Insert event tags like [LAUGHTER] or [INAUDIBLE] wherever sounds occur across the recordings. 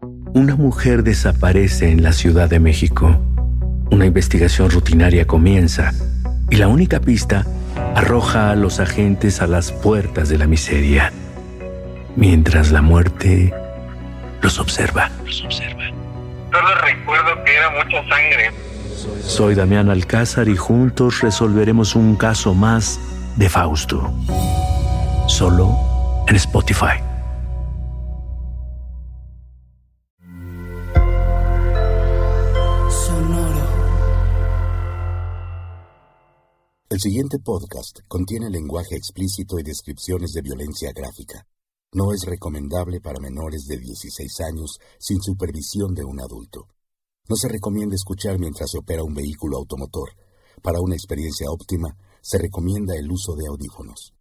Una mujer desaparece en la Ciudad de México. Una investigación rutinaria comienza y la única pista arroja a los agentes a las puertas de la miseria, mientras la muerte los observa. Los observa. Solo recuerdo que era mucha sangre. Soy Damián Alcázar y juntos resolveremos un caso más de Fausto. Solo en Spotify. El siguiente podcast contiene lenguaje explícito y descripciones de violencia gráfica. No es recomendable para menores de 16 años sin supervisión de un adulto. No se recomienda escuchar mientras se opera un vehículo automotor. Para una experiencia óptima, se recomienda el uso de audífonos.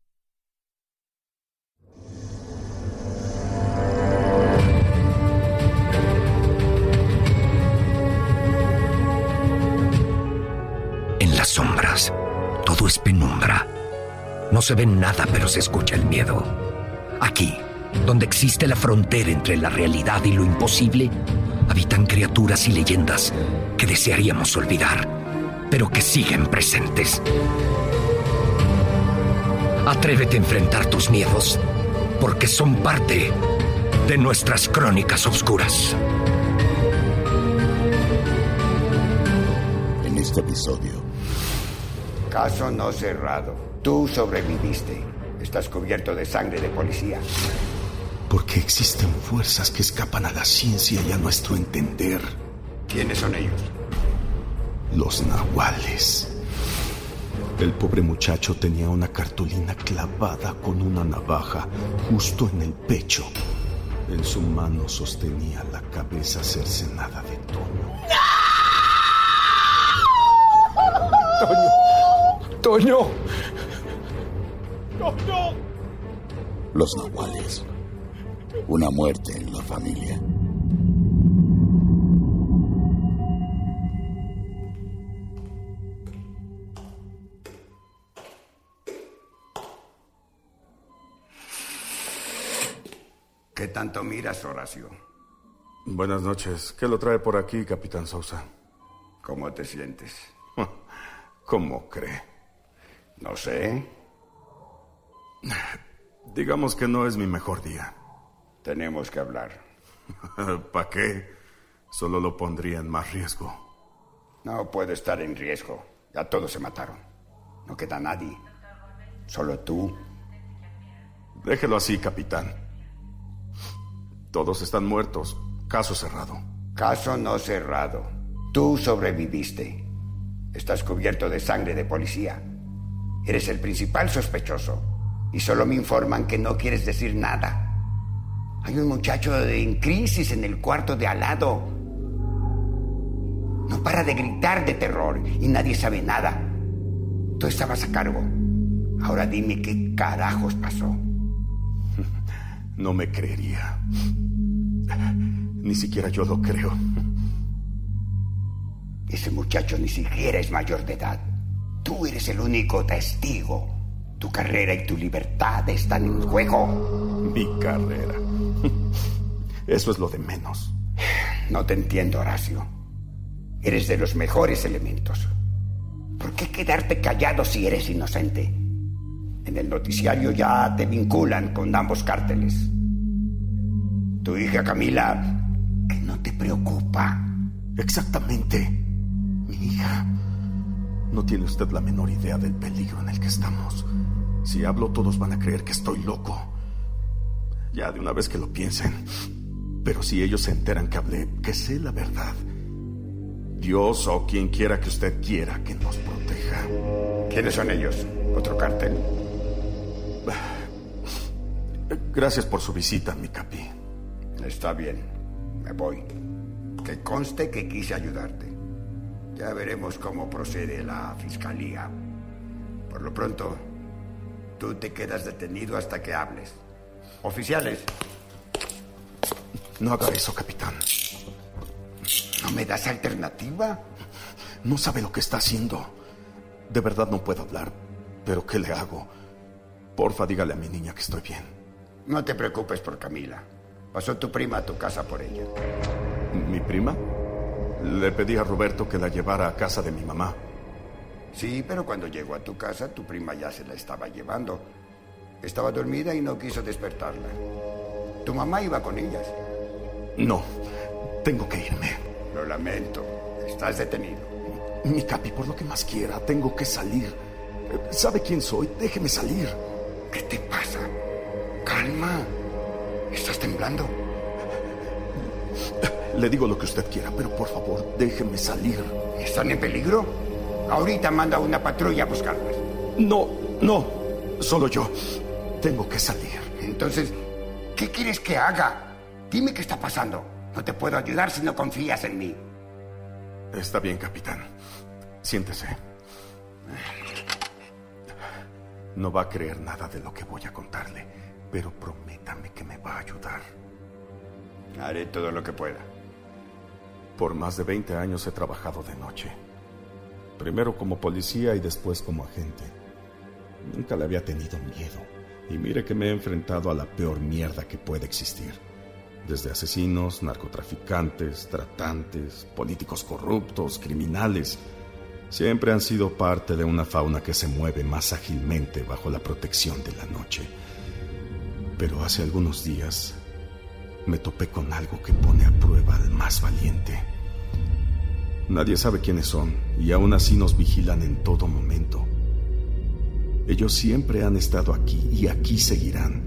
No se ve nada, pero se escucha el miedo. Aquí, donde existe la frontera entre la realidad y lo imposible, habitan criaturas y leyendas que desearíamos olvidar, pero que siguen presentes. Atrévete a enfrentar tus miedos, porque son parte de nuestras crónicas oscuras. En este episodio, Caso no cerrado. Tú sobreviviste. Estás cubierto de sangre de policía. Porque existen fuerzas que escapan a la ciencia y a nuestro entender. ¿Quiénes son ellos? Los nahuales. El pobre muchacho tenía una cartulina clavada con una navaja justo en el pecho. En su mano sostenía la cabeza cercenada de Toño. [LAUGHS] ¡Toño! Los nahuales. Una muerte en la familia. ¿Qué tanto miras, Horacio? Buenas noches. ¿Qué lo trae por aquí, capitán Sousa? ¿Cómo te sientes? [LAUGHS] ¿Cómo cree? No sé. [SIGHS] Digamos que no es mi mejor día. Tenemos que hablar. [LAUGHS] ¿Para qué? Solo lo pondría en más riesgo. No puede estar en riesgo. Ya todos se mataron. No queda nadie. Solo tú. Déjelo así, capitán. Todos están muertos. Caso cerrado. Caso no cerrado. Tú sobreviviste. Estás cubierto de sangre de policía. Eres el principal sospechoso. Y solo me informan que no quieres decir nada. Hay un muchacho en crisis en el cuarto de al lado. No para de gritar de terror y nadie sabe nada. Tú estabas a cargo. Ahora dime qué carajos pasó. [LAUGHS] No me creería. Ni siquiera yo lo creo. Ese muchacho ni siquiera es mayor de edad. Tú eres el único testigo. Tu carrera y tu libertad están en juego. Mi carrera. [LAUGHS] Eso es lo de menos. No te entiendo, Horacio. Eres de los mejores elementos. ¿Por qué quedarte callado si eres inocente? En el noticiario ya te vinculan con ambos cárteles. Tu hija Camila, que no te preocupa. Exactamente. Mi hija. No tiene usted la menor idea del peligro en el que estamos. Si hablo, todos van a creer que estoy loco. Ya de una vez que lo piensen. Pero si ellos se enteran que hablé, que sé la verdad. Dios o quien quiera que usted quiera que nos proteja. ¿Quiénes son ellos? ¿Otro cártel? Gracias por su visita, mi capi. Está bien. Me voy. Que conste que quise ayudarte. Ya veremos cómo procede la fiscalía. Por lo pronto, tú te quedas detenido hasta que hables. Oficiales, No haga eso, capitán. ¿no me das alternativa? No sabe lo que está haciendo. De verdad no puedo hablar. Pero ¿qué le hago? Porfa, dígale a mi niña que estoy bien. No te preocupes por Camila. Pasó tu prima a tu casa por ella. ¿Mi prima? Le pedí a Roberto que la llevara a casa de mi mamá. Sí, pero cuando llegó a tu casa, tu prima ya se la estaba llevando. Estaba dormida y no quiso despertarla. Tu mamá iba con ellas. No, tengo que irme. Lo lamento. Estás detenido. Mi capi, por lo que más quiera, tengo que salir. ¿Sabe quién soy? Déjeme salir. ¿Qué te pasa? Calma. ¿Estás temblando? Le digo lo que usted quiera, pero por favor, déjeme salir. ¿Están en peligro? Ahorita manda una patrulla a buscarlas. No, no. Solo yo. Tengo que salir. Entonces, ¿qué quieres que haga? Dime qué está pasando. No te puedo ayudar si no confías en mí. Está bien, capitán. Siéntese. No va a creer nada de lo que voy a contarle, pero prométame que me va a ayudar. Haré todo lo que pueda. Por más de 20 años he trabajado de noche. Primero como policía y después como agente. Nunca le había tenido miedo. Y mire que me he enfrentado a la peor mierda que puede existir. Desde asesinos, narcotraficantes, tratantes, políticos corruptos, criminales. Siempre han sido parte de una fauna que se mueve más ágilmente bajo la protección de la noche. Pero hace algunos días me topé con algo que pone a prueba al más valiente. Nadie sabe quiénes son y aún así nos vigilan en todo momento. Ellos siempre han estado aquí y aquí seguirán.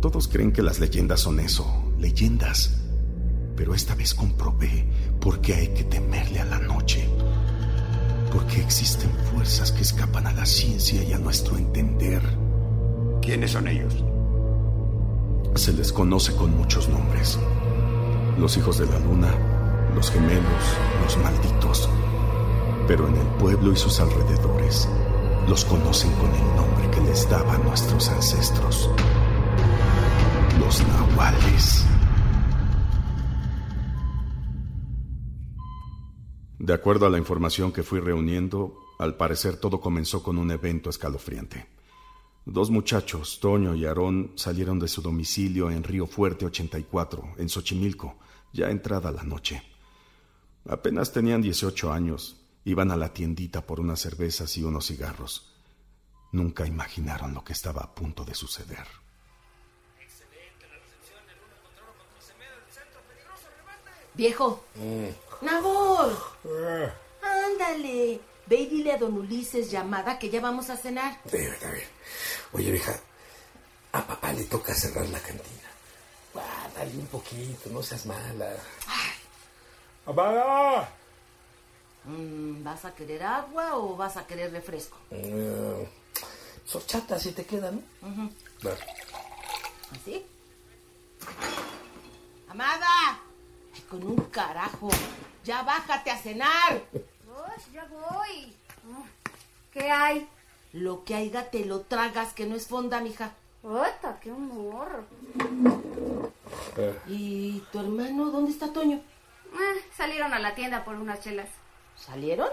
Todos creen que las leyendas son eso, leyendas. Pero esta vez comprobé por qué hay que temerle a la noche. Porque existen fuerzas que escapan a la ciencia y a nuestro entender. ¿Quiénes son ellos? Se les conoce con muchos nombres. Los hijos de la luna, los gemelos, los malditos. Pero en el pueblo y sus alrededores los conocen con el nombre que les daban nuestros ancestros. Los nahuales. De acuerdo a la información que fui reuniendo, al parecer todo comenzó con un evento escalofriante. Dos muchachos, Toño y Aarón, salieron de su domicilio en Río Fuerte 84, en Xochimilco, ya entrada la noche. Apenas tenían 18 años, iban a la tiendita por unas cervezas y unos cigarros. Nunca imaginaron lo que estaba a punto de suceder. Viejo. Nabor. Ándale. Ve y dile a don Ulises llamada que ya vamos a cenar. A ver, a ver. Oye, vieja, a papá le toca cerrar la cantina. Guárdale un poquito, no seas mala. ¡Amada! Mm, ¿Vas a querer agua o vas a querer refresco? Uh, sorchata si te queda, ¿no? Va. ¿Así? ¡Amada! Ay, con un carajo. Ya bájate a cenar. [LAUGHS] Uy, ya voy. Ah, ¿Qué hay? Lo que haya te lo tragas, que no es fonda, mija. ¡Ota, qué humor! ¿Y tu hermano? ¿Dónde está Toño? Ah, salieron a la tienda por unas chelas. ¿Salieron?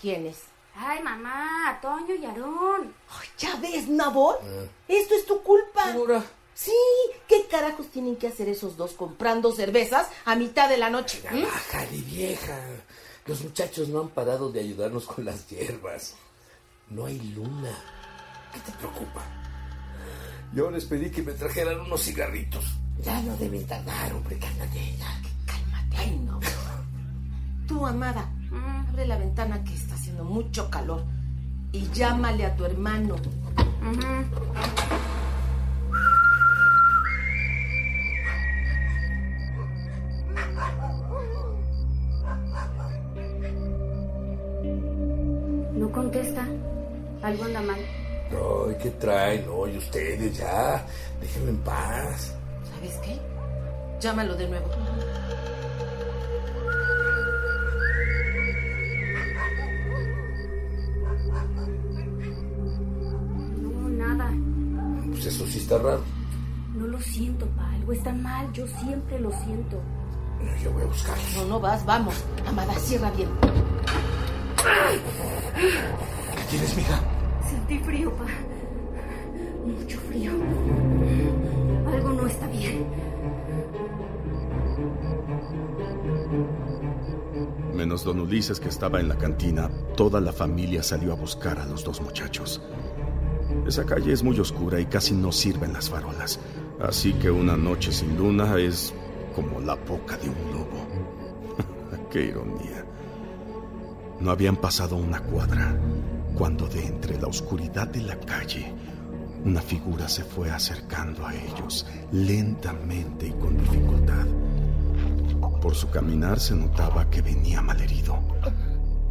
¿Quiénes? Ay, mamá, Toño y Aarón. Ay, ya ves, Nabor. Esto es tu culpa. Sí, ¿qué carajos tienen que hacer esos dos comprando cervezas a mitad de la noche? Ya ¿Mm? bájale, vieja. Los muchachos no han parado de ayudarnos con las hierbas. No hay luna. ¿Qué te preocupa? Yo les pedí que me trajeran unos cigarritos. Ya no deben tardar, hombre, cálmate ya. Cálmate. Ay, no. Tú, amada, abre la ventana que está haciendo mucho calor y llámale a tu hermano. No contesta. Algo anda mal. Ay, ¿qué traen? Oye, ustedes ya. Déjenme en paz. ¿Sabes qué? Llámalo de nuevo. No, nada. Pues eso sí está raro. No lo siento, pa. Algo está mal. Yo siempre lo siento. Yo voy a buscarlos. No, no vas, vamos. Amada, cierra bien. ¿Qué tienes, mija? Sentí frío, pa. Mucho frío. Algo no está bien. Menos don Ulises que estaba en la cantina, toda la familia salió a buscar a los dos muchachos. Esa calle es muy oscura y casi no sirven las farolas, así que una noche sin luna es como la boca de un lobo. [LAUGHS] ¡Qué ironía! No habían pasado una cuadra cuando de entre la oscuridad de la calle una figura se fue acercando a ellos lentamente y con dificultad. Por su caminar se notaba que venía malherido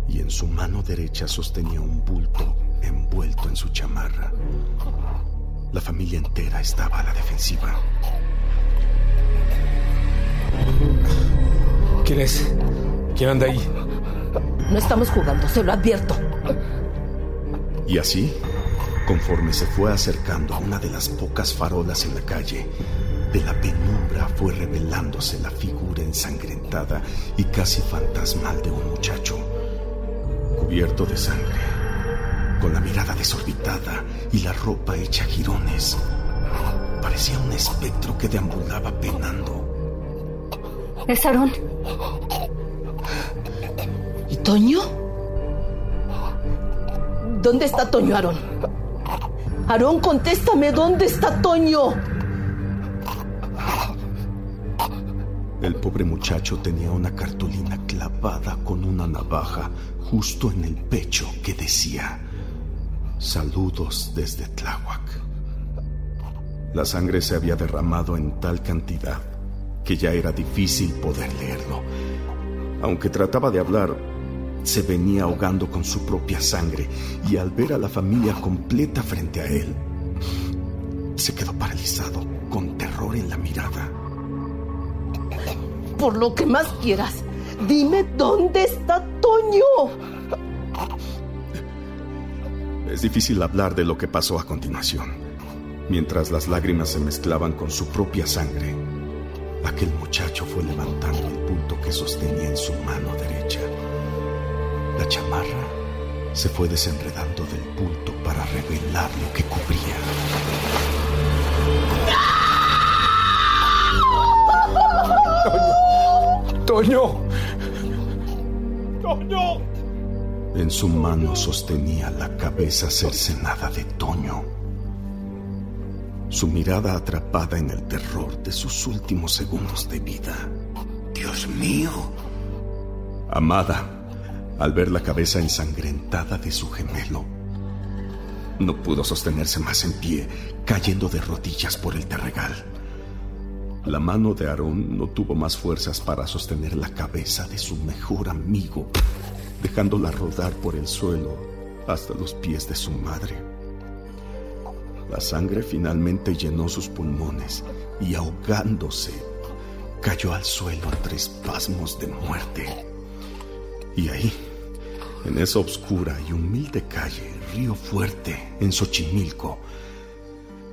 y en su mano derecha sostenía un bulto envuelto en su chamarra. La familia entera estaba a la defensiva. ¿Quién es? ¿Quién anda ahí? No estamos jugando, se lo advierto. Y así, conforme se fue acercando a una de las pocas farolas en la calle, de la penumbra fue revelándose la figura ensangrentada y casi fantasmal de un muchacho, cubierto de sangre, con la mirada desorbitada y la ropa hecha jirones. Parecía un espectro que deambulaba penando. Es Aarón. ¿Y Toño? ¿Dónde está Toño, Aarón? Aarón, contéstame, ¿dónde está Toño? El pobre muchacho tenía una cartulina clavada con una navaja justo en el pecho que decía, Saludos desde Tláhuac. La sangre se había derramado en tal cantidad que ya era difícil poder leerlo. Aunque trataba de hablar, se venía ahogando con su propia sangre y al ver a la familia completa frente a él, se quedó paralizado con terror en la mirada. Por lo que más quieras, dime dónde está Toño. Es difícil hablar de lo que pasó a continuación. Mientras las lágrimas se mezclaban con su propia sangre, aquel muchacho fue levantando el punto que sostenía en su mano derecha. La chamarra se fue desenredando del bulto para revelar lo que cubría. ¡Toño! ¡Toño! En su mano sostenía la cabeza cercenada de Toño. Su mirada atrapada en el terror de sus últimos segundos de vida. Dios mío. Amada, al ver la cabeza ensangrentada de su gemelo, no pudo sostenerse más en pie, cayendo de rodillas por el terregal. La mano de Aarón no tuvo más fuerzas para sostener la cabeza de su mejor amigo, dejándola rodar por el suelo hasta los pies de su madre. La sangre finalmente llenó sus pulmones y ahogándose, cayó al suelo entre espasmos de muerte. Y ahí, en esa oscura y humilde calle, Río Fuerte, en Xochimilco,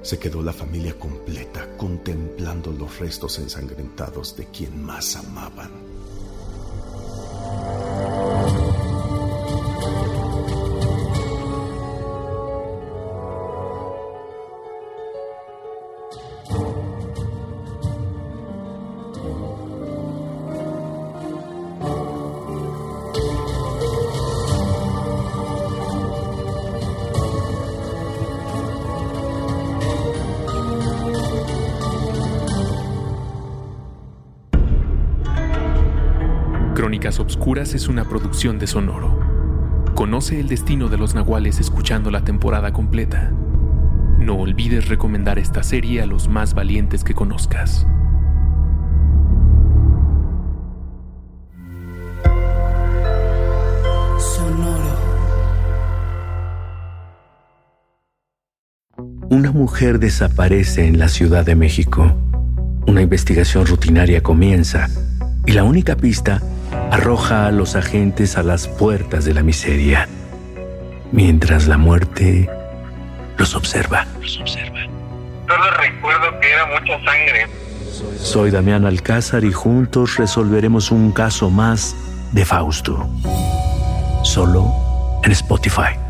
se quedó la familia completa contemplando los restos ensangrentados de quien más amaban. Crónicas Obscuras es una producción de Sonoro. Conoce el destino de los nahuales escuchando la temporada completa. No olvides recomendar esta serie a los más valientes que conozcas. Sonoro. Una mujer desaparece en la Ciudad de México. Una investigación rutinaria comienza y la única pista arroja a los agentes a las puertas de la miseria, mientras la muerte los observa. Solo recuerdo que era mucha sangre. Soy Damián Alcázar y juntos resolveremos un caso más de Fausto. Solo en Spotify.